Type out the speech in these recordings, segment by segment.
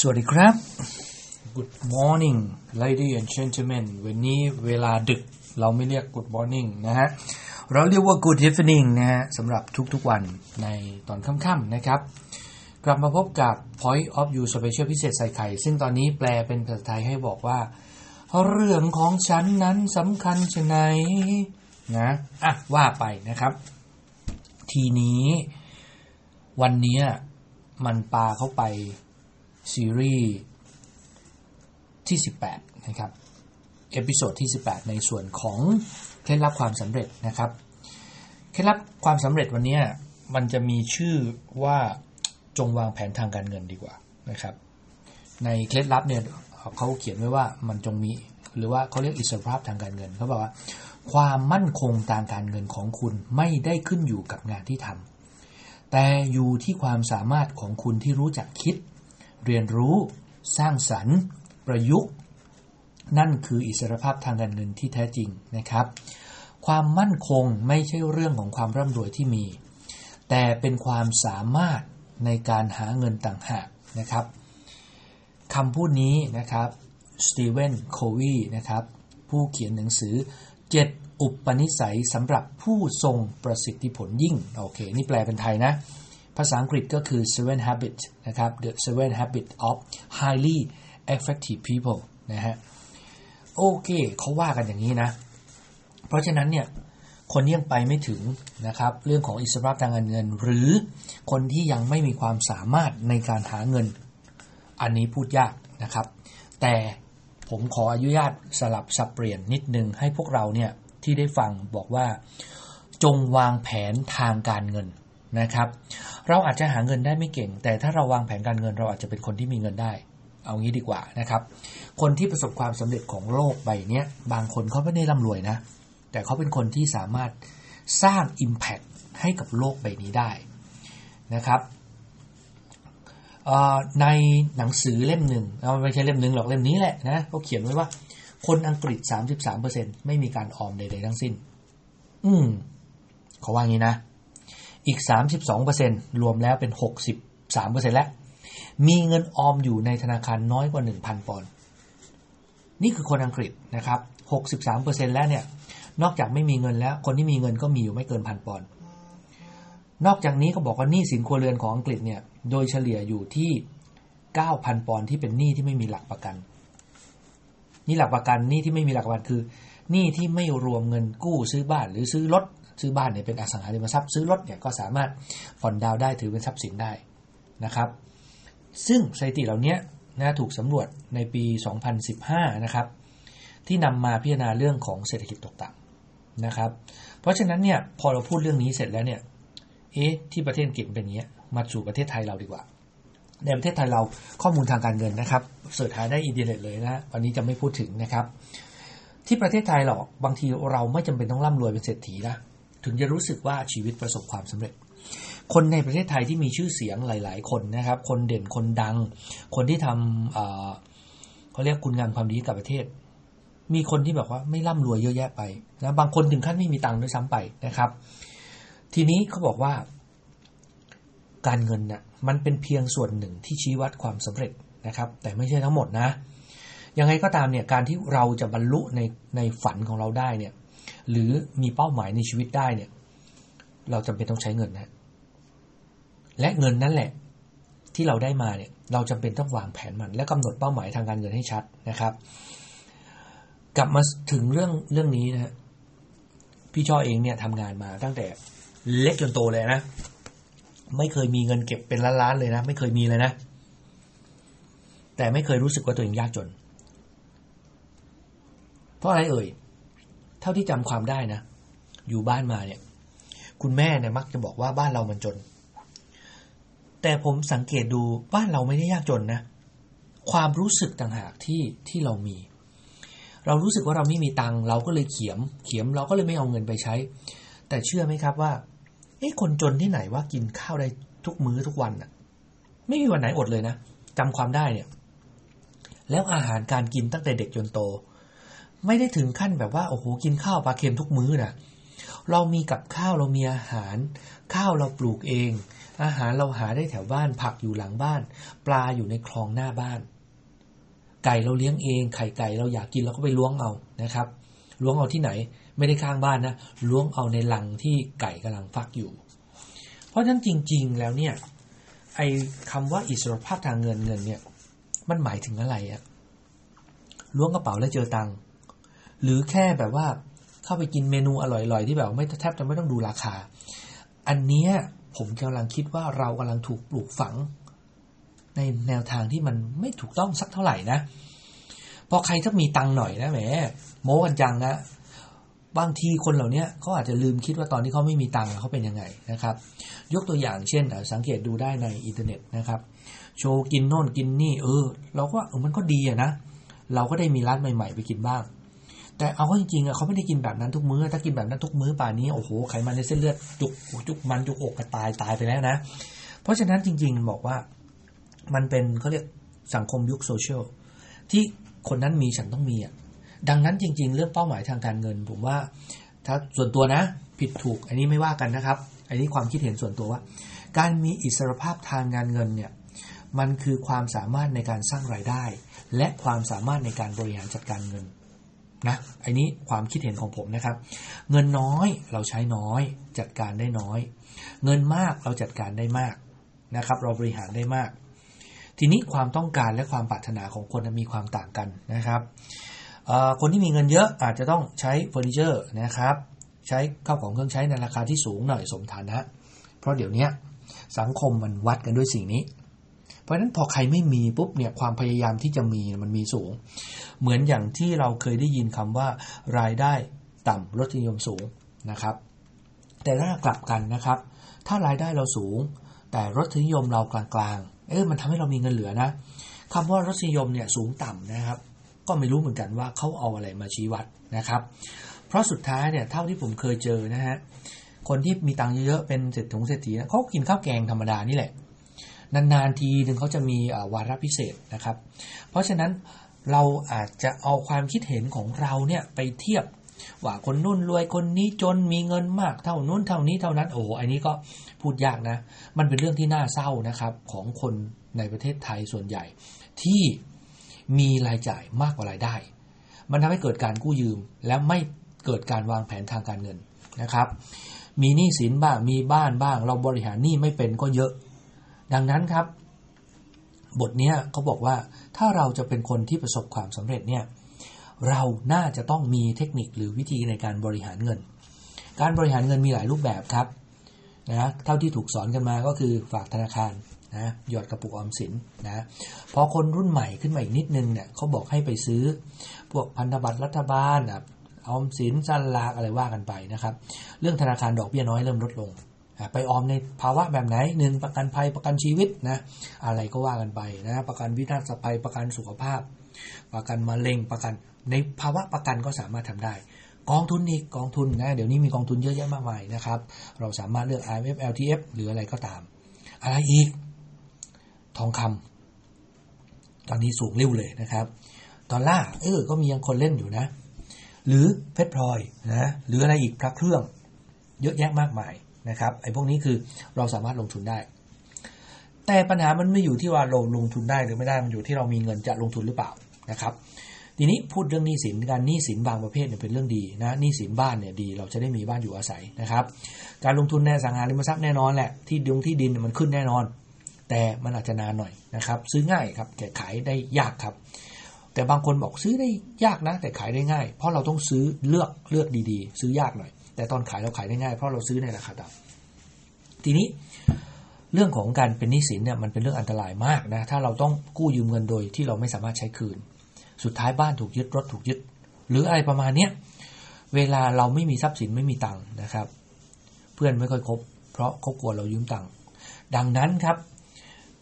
สวัสดีครับ Good morning lady and gentlemen วันนี้เวลาดึกเราไม่เรียก Good morning นะฮะ เราเรียกว่า Good evening นะฮะสำหรับทุกๆวันในตอนค่ำๆนะครับ กลับมาพบกับ Point of View Special พิเศษใส่ไข่ ซึ่งตอนนี้แปลเป็นภาษาไทยให้บอกว่า เรื่องของฉันนั้นสำคัญชะไหนนะอะว่าไปนะครับ ทีนี้ วันนี้มันปาเข้าไป ซีรีส์ที่ 18 นะครับ episode ที่ 18 ในส่วนของเคล็ดลับความสำเร็จนะครับ เคล็ดลับความสำเร็จวันนี้มันจะมีชื่อว่าจงวางแผนทางการเงินดีกว่านะครับ ในเคล็ดลับเนี่ยเขาเขียนไว้ว่ามันจงมีหรือว่าเขาเรียกอิสรภาพทางการเงินเขาบอกว่า ความมั่นคงทางการเงินของคุณไม่ได้ขึ้นอยู่กับงานที่ทำแต่อยู่ที่ความสามารถของคุณที่รู้จักคิด เรียนรู้ สร้างสรรค์ ประยุกต์ นั่นคืออิสรภาพทางการเงินที่แท้จริงนะครับ ความมั่นคงไม่ใช่เรื่องของความร่ำรวยที่มี แต่เป็นความสามารถในการหาเงินต่างหากนะครับคำพูดนี้นะครับสตีเวนโควีนะครับผู้เขียนหนังสือ 7 อุปนิสัยสำหรับผู้ทรงประสิทธิผลยิ่ง โอเค นี่แปลเป็นไทยนะ ภาษาอังกฤษก็คือ seven habits นะครับ the seven habits of highly effective people นะฮะโอเคเขาว่ากันอย่างนี้นะ เพราะฉะนั้นเนี่ยคนที่ยังไปไม่ถึงนะครับ เรื่องของอิสรภาพทางการเงิน หรือคนที่ยังไม่มีความสามารถในการหาเงิน อันนี้พูดยากนะครับ แต่ผมขออนุญาตสลับสับเปลี่ยนนิดนึงให้พวกเราเนี่ยที่ได้ฟังบอกว่า จงวางแผนทางการเงิน นะครับ เราอาจจะหาเงินได้ไม่เก่ง แต่ถ้าเราวางแผนการเงินเราอาจจะเป็นคนที่มีเงินได้ เอางี้ดีกว่านะครับ คนที่ประสบความสำเร็จของโลกใบนี้บางคนเขาไม่ได้ร่ำรวยนะ แต่เขาเป็นคนที่สามารถสร้าง Impact ให้กับโลกใบนี้ได้นะครับในหนังสือเล่มหนึ่งเราไม่ใช่เล่มหนึ่งหรอกเล่มนี้แหละนะเขาเขียนไว้ว่า คนอังกฤษ 33%ไม่มีการออมใดๆทั้งสิ้น อืมเขาว่างี้นะ อีก 32%รวมแล้วเป็น 63%แล้ว มีเงินออมอยู่ในธนาคารน้อยกว่า 1,000 ปอนด์นี่คือคนอังกฤษนะครับ 63%แล้วเนี่ย นอกจากไม่มีเงินแล้ว คนที่มีเงินก็มีอยู่ไม่เกินพันปอนด์นอกจากนี้ก็บอกว่าหนี้สินครัวเรือนของอังกฤษเนี่ย โดยเฉลี่ยอยู่ที่ 9,000 ปอนด์ที่เป็นหนี้ที่ไม่มีหลักประกันนี่หลักประกันหนี้ที่ไม่มีหลักประกันคือหนี้ที่ไม่รวมเงินกู้ซื้อบ้านหรือซื้อรถ ซื้อบ้านเนี่ยเป็นอสังหาริมทรัพย์ซื้อรถเนี่ยก็สามารถผ่อนดาวได้ถือเป็นทรัพย์สินได้นะครับ ซึ่งสถิติเหล่านี้นะถูกสำรวจในปี 2015 นะครับ ที่นำมาพิจารณาเรื่องของเศรษฐกิจตกต่ำนะครับ เพราะฉะนั้นเนี่ยพอเราพูดเรื่องนี้เสร็จแล้วเนี่ยเอ๊ะที่ประเทศอังกฤษเป็นอย่างนี้มาสู่ประเทศไทยเราดีกว่าในประเทศไทยเราข้อมูลทางการเงินนะครับเสิร์ชหาได้อินเทอร์เน็ตเลยนะวันนี้จะไม่พูดถึงนะครับ ที่ประเทศไทยหรอกบางทีเราไม่จำเป็นต้องร่ำรวยเป็นเศรษฐีนะ ถึงจะรู้สึกว่าชีวิตประสบความสำเร็จ คนในประเทศไทยที่มีชื่อเสียงหลาย ๆ คนนะครับ คนเด่นคนดัง คนที่ทำเเขาเรียกคุณงามความดีกับประเทศ มีคนที่แบบว่าไม่ร่ำรวยเยอะแยะไปนะบางคนถึงขั้นไม่มีตังค์ด้วยซ้ำไปนะครับ ทีนี้เขาบอกว่า การเงินนะ่ะมันเป็นเพียงส่วนหนึ่งที่ชี้วัดความสำเร็จนะครับ แต่ไม่ใช่ทั้งหมดนะยังไงก็ตามเนี่ยการที่เราจะบรรลุในในฝันของเราได้เนี่ย หรือมีเป้าหมายในชีวิตได้เนี่ย เราจำเป็นต้องใช้เงินนะ และเงินนั่นแหละ ที่เราได้มาเนี่ย เราจำเป็นต้องวางแผนมัน และกำหนดเป้าหมายทางการเงินให้ชัดนะครับ กลับมาถึงเรื่องเรื่องนี้นะฮะพี่ช่อเองเนี่ยทำงานมาตั้งแต่เล็กจนโตเลยนะ ไม่เคยมีเงินเก็บเป็นล้านๆเลยนะ ไม่เคยมีเลยนะ แต่ไม่เคยรู้สึกว่าตัวเองยากจน เพราะอะไรเอ่ย เท่าที่จำความได้นะ อยู่บ้านมาเนี่ย คุณแม่เนี่ยมักจะบอกว่าบ้านเรามันจน แต่ผมสังเกตดูบ้านเราไม่ได้ยากจนนะ ความรู้สึกต่างหากที่ที่เรามี เรารู้สึกว่าเราไม่มีตังเราก็เลยเขียม เขียมเราก็เลยไม่เอาเงินไปใช้ แต่เชื่อไหมครับว่าเอ้คนจนที่ไหนว่ากินข้าวได้ทุกมื้อทุกวันอะ ไม่มีวันไหนอดเลยนะจำความได้เนี่ย แล้วอาหารการกินตั้งแต่เด็กจนโต ไม่ได้ถึงขั้นแบบว่าโอ้โหกินข้าวปลาเค็มทุกมื้อนะเรามีกับข้าวเรามีอาหาร ข้าวเราปลูกเอง อาหารเราหาได้แถวบ้านผักอยู่หลังบ้าน ปลาอยู่ในคลองหน้าบ้าน ไก่เราเลี้ยงเองไข่ไก่เราอยากกินเราก็ไปล้วงเอานะครับล้วงเอาที่ไหนไม่ได้ข้างบ้านนะล้วงเอาในลังที่ไก่กำลังฟักอยู่ เพราะฉะนั้นจริง ๆ แล้วเนี่ยไอ้คำว่าอิสรภาพทางเงินเงินเนี่ย มันหมายถึงอะไรอะล้วงกระเป๋าแล้วเจอตังค์ หรือแค่แบบว่าเข้าไปกินเมนูอร่อยๆ ที่แบบไม่แทบจะไม่ต้องดูราคา อันเนี้ยผมกำลังคิดว่าเรากำลังถูกปลูกฝัง ในแนวทางที่มันไม่ถูกต้องสักเท่าไหร่นะพอใครถ้ามีตังหน่อยนะแหมโม้กันจังนะบางทีคนเหล่านี้เขาอาจจะลืมคิดว่าตอนที่เขาไม่มีตังค์เขาเป็นยังไงนะครับ ยกตัวอย่างเช่น สังเกตดูได้ในอินเทอร์เน็ตนะครับ โชว์กินโน่นกินนี่ เออ เราก็เออมันก็ดีอะนะ เราก็ได้มีร้านใหม่ ๆ ไปกินบ้าง แต่เอาเข้าจริงๆอะเขาไม่ได้กินแบบนั้นทุกมื้อ ถ้ากินแบบนั้นทุกมื้อป่านนี้โอ้โหไขมันในเส้นเลือดจุกจุกมันจุกอกกระตายตายไปแล้วนะ เพราะฉะนั้นจริง ๆ บอกว่ามันเป็นเขาเรียกสังคมยุคโซเชียลที่คนนั้นมีฉันต้องมีอะดังนั้นจริง ๆ เรื่องเป้าหมายทางการเงิน ผมว่า ถ้าส่วนตัวนะ ผิดถูก อันนี้ไม่ว่ากันนะครับ อันนี้ความคิดเห็นส่วนตัวว่า การมีอิสรภาพทางงานเงินเนี่ยมันคือความสามารถในการสร้างรายได้ และความสามารถในการบริหารจัดการเงิน นะอันนี้ความคิดเห็นของผมนะครับ เงินน้อยเราใช้น้อยจัดการได้น้อย เงินมากเราจัดการได้มากนะครับ เราบริหารได้มาก ทีนี้ความต้องการและความปรารถนาของคนมีความต่างกันนะครับคนที่มีเงินเยอะอาจจะต้องใช้เฟอร์นิเจอร์นะครับ ใช้ข้าวของเครื่องใช้ในราคาที่สูงหน่อยสมฐานะ เพราะเดี๋ยวนี้สังคมมันวัดกันด้วยสิ่งนี้ เพราะฉะนั้นพอใครไม่มีปุ๊บเนี่ยความพยายามที่จะมีมันมีสูง เหมือนอย่างที่เราเคยได้ยินคำว่ารายได้ต่ำรสนิยมสูงนะครับ แต่ถ้ากลับกันนะครับ ถ้ารายได้เราสูง แต่รสนิยมเรากลางๆ เออมันทำให้เรามีเงินเหลือนะคำว่ารสนิยมเนี่ยสูงต่ำนะครับ ก็ไม่รู้เหมือนกันว่าเขาเอาอะไรมาชี้วัดนะครับ เพราะสุดท้ายเนี่ยเท่าที่ผมเคยเจอนะฮะคนที่มีตังค์เยอะๆเป็นเศรษฐงเศรษฐีเขากินข้าวแกงธรรมดานี่แหละ นานๆทีหนึ่งเขาจะมีวาระพิเศษนะครับ เพราะฉะนั้นเราอาจจะเอาความคิดเห็นของเราเนี่ยไปเทียบว่าคนนุ่นรวยคนนี้จนมีเงินมากเท่านู้นเท่านี้เท่านั้นโอ้อันนี้ก็พูดยากนะ มันเป็นเรื่องที่น่าเศร้านะครับของคนในประเทศไทยส่วนใหญ่ ที่มีรายจ่ายมากกว่ารายได้ มันทำให้เกิดการกู้ยืม แล้วไม่เกิดการวางแผนทางการเงินนะครับ มีหนี้สินบ้างมีบ้านบ้าง เราบริหารหนี้ไม่เป็นก็เยอะ ดังนั้นครับ บทนี้เขาบอกว่าถ้าเราจะเป็นคนที่ประสบความสำเร็จเนี่ยเราน่าจะต้องมีเทคนิคหรือวิธีในการบริหารเงิน การบริหารเงินมีหลายรูปแบบครับนะเท่าที่ถูกสอนกันมาก็คือฝากธนาคารนะหยอดกระปุกออมสินนะพอคนรุ่นใหม่ขึ้นมาอีกนิดนึงเนี่ยเขาบอกให้ไปซื้อ พวกพันธบัตรรัฐบาลออมสินสลากอะไรว่ากันไปนะครับ เรื่องธนาคารดอกเบี้ยน้อยเริ่มลดลง ไปออมในภาวะแบบไหนหนึ่งประกันภัยประกันชีวิตนะอะไรก็ว่ากันไปนะประกันวินาศภัยประกันสุขภาพ ประกันมะเร็งประกันในภาวะประกันก็สามารถทำได้ กองทุนอีกกองทุนนะเดี๋ยวนี้มีกองทุนเยอะแยะมากมายนะครับ เราสามารถเลือก IMF LTF หรืออะไรก็ตาม อะไรอีก ทองคำตอนนี้สูงเร็วเลยนะครับดอลลาร์เออก็มียังคนเล่นอยู่นะ หรือเพชรพลอยนะหรืออะไรอีกพระเครื่อง เยอะแยะมากมาย นะครับไอ้พวกนี้คือเราสามารถลงทุนได้ แต่ปัญหามันไม่อยู่ที่ว่าเราลงทุนได้หรือไม่ได้มันอยู่ที่เรามีเงินจะลงทุนหรือเปล่านะครับทีนี้พูดเรื่องหนี้สินการหนี้สินบางประเภทเนี่ยเป็นเรื่องดีนะหนี้สินบ้านเนี่ยดี เราจะได้มีบ้านอยู่อาศัยนะครับ การลงทุนในสังหาริมทรัพย์แน่นอนแหละที่ดงที่ดินมันขึ้นแน่นอน แต่มันอาจจะนานหน่อยนะครับ ซื้อง่ายครับแต่ขายได้ยากครับ แต่บางคนบอกซื้อได้ยากนะ แต่ขายได้ง่าย เพราะเราต้องซื้อเลือกเลือกดีๆ ซื้อยากหน่อย แต่ตอนขายเราขายได้ง่ายเพราะเราซื้อในราคาต่ำทีนี้เรื่องของการเป็นหนี้สินเนี่ยมันเป็นเรื่องอันตรายมากนะถ้าเราต้องกู้ยืมเงินโดยที่เราไม่สามารถใช้คืน สุดท้ายบ้านถูกยึดรถถูกยึด หรืออะไรประมาณเนี้ยเวลาเราไม่มีทรัพย์สินไม่มีตังค์นะครับ เพื่อนไม่ค่อยคบ เพราะเขากลัวเรายืมตังค์ดังนั้นครับ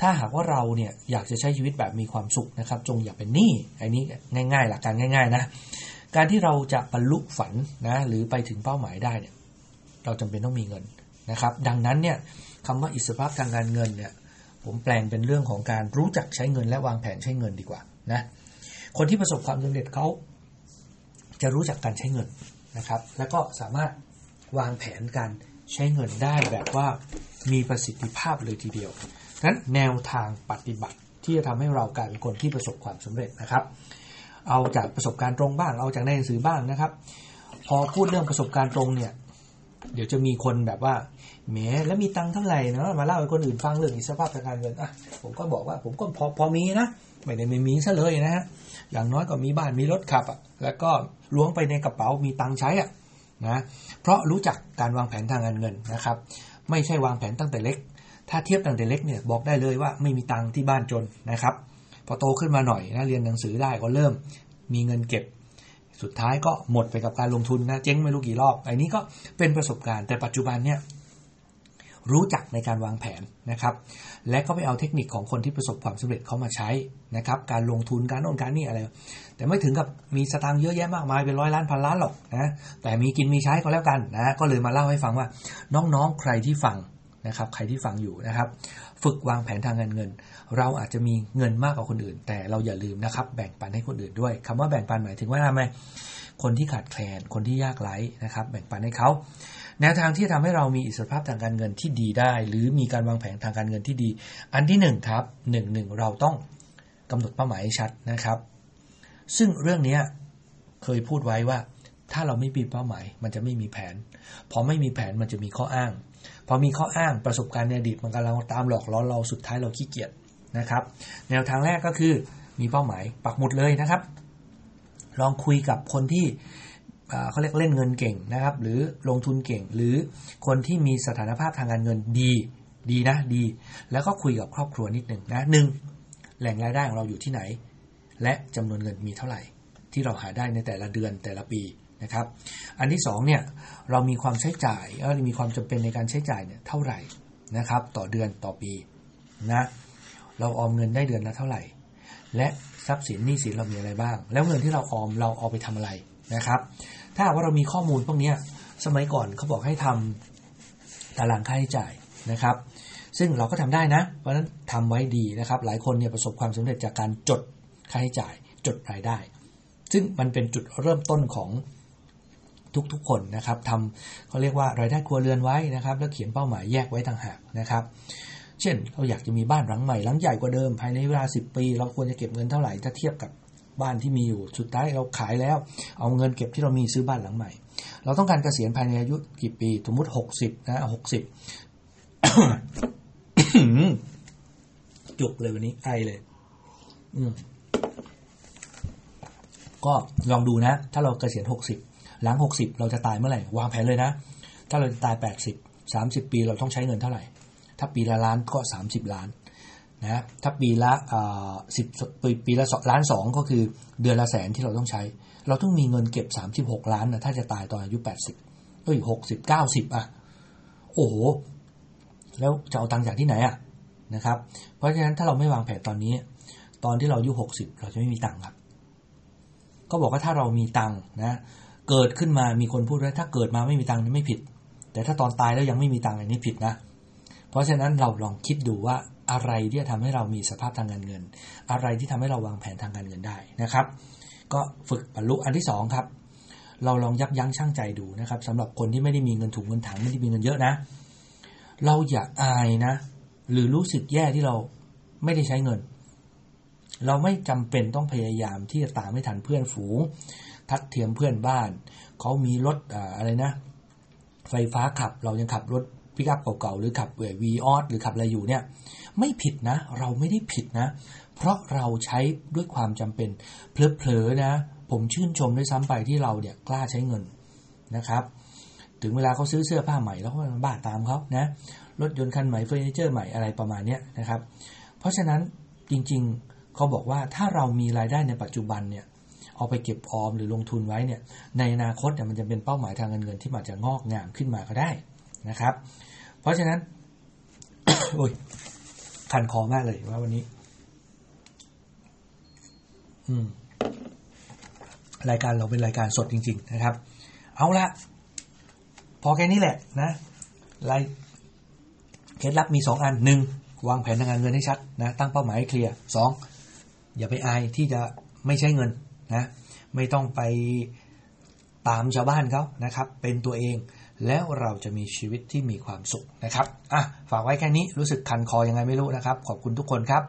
ถ้าหากว่าเราเนี่ยอยากจะใช้ชีวิตแบบมีความสุขนะครับ จงอย่าเป็นหนี้อันนี้ง่าย ๆ หลักการง่าย ๆ นะ การที่เราจะบรรลุฝันนะหรือไปถึงเป้าหมายได้เนี่ยเราจำเป็นต้องมีเงินนะครับ ดังนั้นเนี่ยคำว่าอิสรภาพทางการเงินเนี่ยผมแปลงเป็นเรื่องของการรู้จักใช้เงินและวางแผนใช้เงินดีกว่านะคนที่ประสบความสำเร็จเขาจะรู้จักการใช้เงินนะครับ แล้วก็สามารถวางแผนการใช้เงินได้แบบว่ามีประสิทธิภาพเลยทีเดียวนั้นแนวทางปฏิบัติที่จะทำให้เรากลายเป็นคนที่ประสบความสำเร็จนะครับ เอาจากประสบการณ์ตรงบ้าง เอาจากในหนังสือบ้างนะครับ พอพูดเรื่องประสบการณ์ตรงเนี่ย เดี๋ยวจะมีคนแบบว่าแหมแล้วมีตังค์เท่าไหร่เนาะมาเล่าให้คนอื่นฟังเรื่องอิสรภาพทางการเงินอะผมก็บอกว่าผมก็พอพอมีนะไม่ได้ไม่มีซะเลยนะฮะอย่างน้อยก็มีบ้านมีรถขับอะแล้วก็ล้วงไปในกระเป๋ามีตังค์ใช้อะนะเพราะรู้จักการวางแผนทางการเงินนะครับ ไม่ใช่วางแผนตั้งแต่เล็ก ถ้าเทียบตั้งแต่เล็กเนี่ยบอกได้เลยว่าไม่มีตังค์ที่บ้านจนนะครับ อโตขึ้นมาหน่อยนะเรียนหนังสือได้ก็เริ่มมีเงินเก็บ สุดท้ายก็หมดไปกับการลงทุนนะเจ๊งไม่รู้กี่รอบไอันนี้ก็เป็นประสบการณ์แต่ปัจจุบันเนี่ยรู้จักในการวางแผนนะครับ และก็ไปเอาเทคนิคของคนที่ประสบความสำเร็จเขามาใช้นะครับ การลงทุนการโอนการนี่อะไร แต่ไม่ถึงกับมีสตางค์เยอะแยะมากมายเป็นร้อยล้านพันล้านหรอกนะแต่มีกินมีใช้ก็แล้วกันนะก็เลยมาเล่าให้ฟังว่าน้องๆใครที่ฟัง นะครับ ใครที่ฟังอยู่นะครับ ฝึกวางแผนทางการเงิน เราอาจจะมีเงินมากกว่าคนอื่น แต่เราอย่าลืมนะครับ แบ่งปันให้คนอื่นด้วยคำว่าแบ่งปันหมายถึงว่าทำไมคนที่ขาดแคลน คนที่ยากไร้นะครับ แบ่งปันให้เขาแนวทางที่ทำให้เรามีอิสรภาพทางการเงินที่ดีได้ หรือมีการวางแผนทางการเงินที่ดี อันที่หนึ่งครับหนึ่งหนึ่งเราต้องกำหนดเป้าหมายให้ชัดนะครับ ซึ่งเรื่องนี้เคยพูดไว้ว่า ถ้าเราไม่มีเป้าหมาย มันจะไม่มีแผน พอไม่มีแผนมันจะมีข้ออ้าง พอมีข้ออ้างประสบการณ์ในอดีตมันกำลังตามหลอกล้อเราสุดท้ายเราขี้เกียจนะครับ แนวทางแรกก็คือมีเป้าหมายปักหมุดเลยนะครับ ลองคุยกับคนที่เขาเรียกเล่นเงินเก่งนะครับ หรือลงทุนเก่ง หรือคนที่มีสถานภาพทางการเงินดีดีนะดี แล้วก็คุยกับครอบครัวนิดหนึ่งนะหนึ่งแหล่งรายได้ของเราอยู่ที่ไหน และจำนวนเงินมีเท่าไหร่ ที่เราหาได้ในแต่ละเดือนแต่ละปี นะครับ อันที่2เนี่ยเรามีความใช้จ่ายเออมีความจำเป็นในการใช้จ่ายเนี่ยเท่าไหร่นะครับ ต่อเดือนต่อปีนะเราออมเงินได้เดือนละเท่าไหร่ และทรัพย์สินหนี้สินเรามีอะไรบ้าง แล้วเงินที่เราออมเราเอาไปทำอะไรนะครับ ถ้าว่าเรามีข้อมูลพวกนี้สมัยก่อนเขาบอกให้ทำตารางค่าใช้จ่ายนะครับ ซึ่งเราก็ทำได้นะ เพราะฉะนั้นทำไว้ดีนะครับ หลายคนเนี่ยประสบความสำเร็จจากการจดค่าใช้จ่ายจดรายได้ ซึ่งมันเป็นจุดเริ่มต้นของ ทุกๆ คนนะครับทำเขาเรียกว่ารายได้ครัวเรือนไว้นะครับ แล้วเขียนเป้าหมายแยกไว้ต่างหากนะครับเช่น เราอยากจะมีบ้านหลังใหม่หลังใหญ่กว่าเดิมภายในเวลา 10 ปี เราควรจะเก็บเงินเท่าไหร่ถ้าเทียบกับบ้านที่มีอยู่สุดท้ายเราขายแล้ว เอาเงินเก็บที่เรามีซื้อบ้านหลังใหม่ เราต้องการเกษียณภายในอายุกี่ปีสมมติหกสิบนะหกสิบจุกเลยวันนี้ไอเลย อืมก็ลองดูนะ ถ้าเราเกษียณหกสิบ หลังหกสิบเราจะตายเมื่อไหร่ วางแผนเลยนะ ถ้าเราจะตายแปดสิบสามสิบปีเราต้องใช้เงินเท่าไหร่ ถ้าปีละล้านก็สามสิบล้านนะถ้าปีละสิบปีปีละล้านสองก็คือเดือนละแสนที่เราต้องใช้ เราต้องมีเงินเก็บสามสิบหกล้านนะถ้าจะตายตอนอายุแปดสิบเอ้ยหกสิบเก้าสิบอะ โอ้โห แล้วจะเอาตังค์จากที่ไหนอะนะครับ เพราะฉะนั้นถ้าเราไม่วางแผนตอนนี้ ตอนที่เราอายุหกสิบเราจะไม่มีตังค์ครับ ก็บอกว่าถ้าเรามีตังค์นะ เกิดขึ้นมามีคนพูดว่าถ้าเกิดมาไม่มีตังค์นี่ไม่ผิด แต่ถ้าตอนตายแล้วยังไม่มีตังค์อันนี้ผิดนะ เพราะฉะนั้นเราลองคิดดูว่าอะไรที่จะทำให้เรามีสภาพทางการเงิน อะไรที่ทำให้เราวางแผนทางการเงินได้นะครับ ก็ฝึกบรรลุอันที่2ครับเราลองยับยั้งชั่งใจดูนะครับสำหรับคนที่ไม่ได้มีเงินถุงเงินถังไม่ได้มีเงินเยอะนะ เราอย่าอายนะ หรือรู้สึกแย่ที่เราไม่ได้ใช้เงิน เราไม่จำเป็นต้องพยายามที่จะตามไม่ทันเพื่อนฝูง ทัดเทียมเพื่อนบ้าน เขามีรถอะไรนะ ไฟฟ้าขับเรายังขับรถพิกับเก่าๆหรือขับเวีออสหรือขับอะไรอยู่เนี่ย ไม่ผิดนะ เราไม่ได้ผิดนะ เพราะเราใช้ด้วยความจำเป็นเพลอๆนะ ผมชื่นชมด้วยซ้ำไปที่เราเนี่ยกล้าใช้เงินนะครับ ถึงเวลาเขาซื้อเสื้อผ้าใหม่แล้วก็บ้าตามเขานะรถยนต์คันใหม่เฟอร์นิเจอร์ใหม่อะไรประมาณนี้นะครับ เพราะฉะนั้นจริงๆเขาบอกว่าถ้าเรามีรายได้ในปัจจุบันเนี่ย เอาไปเก็บออมหรือลงทุนไว้เนี่ยในอนาคตเนี่ยมันจะเป็นเป้าหมายทางเงินเงินที่มันจะงอกงามขึ้นมาก็ได้นะครับ เพราะฉะนั้นโอ้ยคันคอมากเลยว่าวันนี้ อืม รายการเราเป็นรายการสดจริง ๆ นะครับ เอาละพอแค่นี้แหละนะรายเคล็ดลับมีสองอันหนึ่งวางแผนทางการเงินให้ชัดนะตั้งเป้าหมายให้เคลียร์สองอย่าไปอายที่จะไม่ใช้เงิน นะไม่ต้องไปตามชาวบ้านเขานะครับ เป็นตัวเองแล้วเราจะมีชีวิตที่มีความสุขนะครับอะฝากไว้แค่นี้รู้สึกคันคอยังไงไม่รู้นะครับ ขอบคุณทุกคนครับ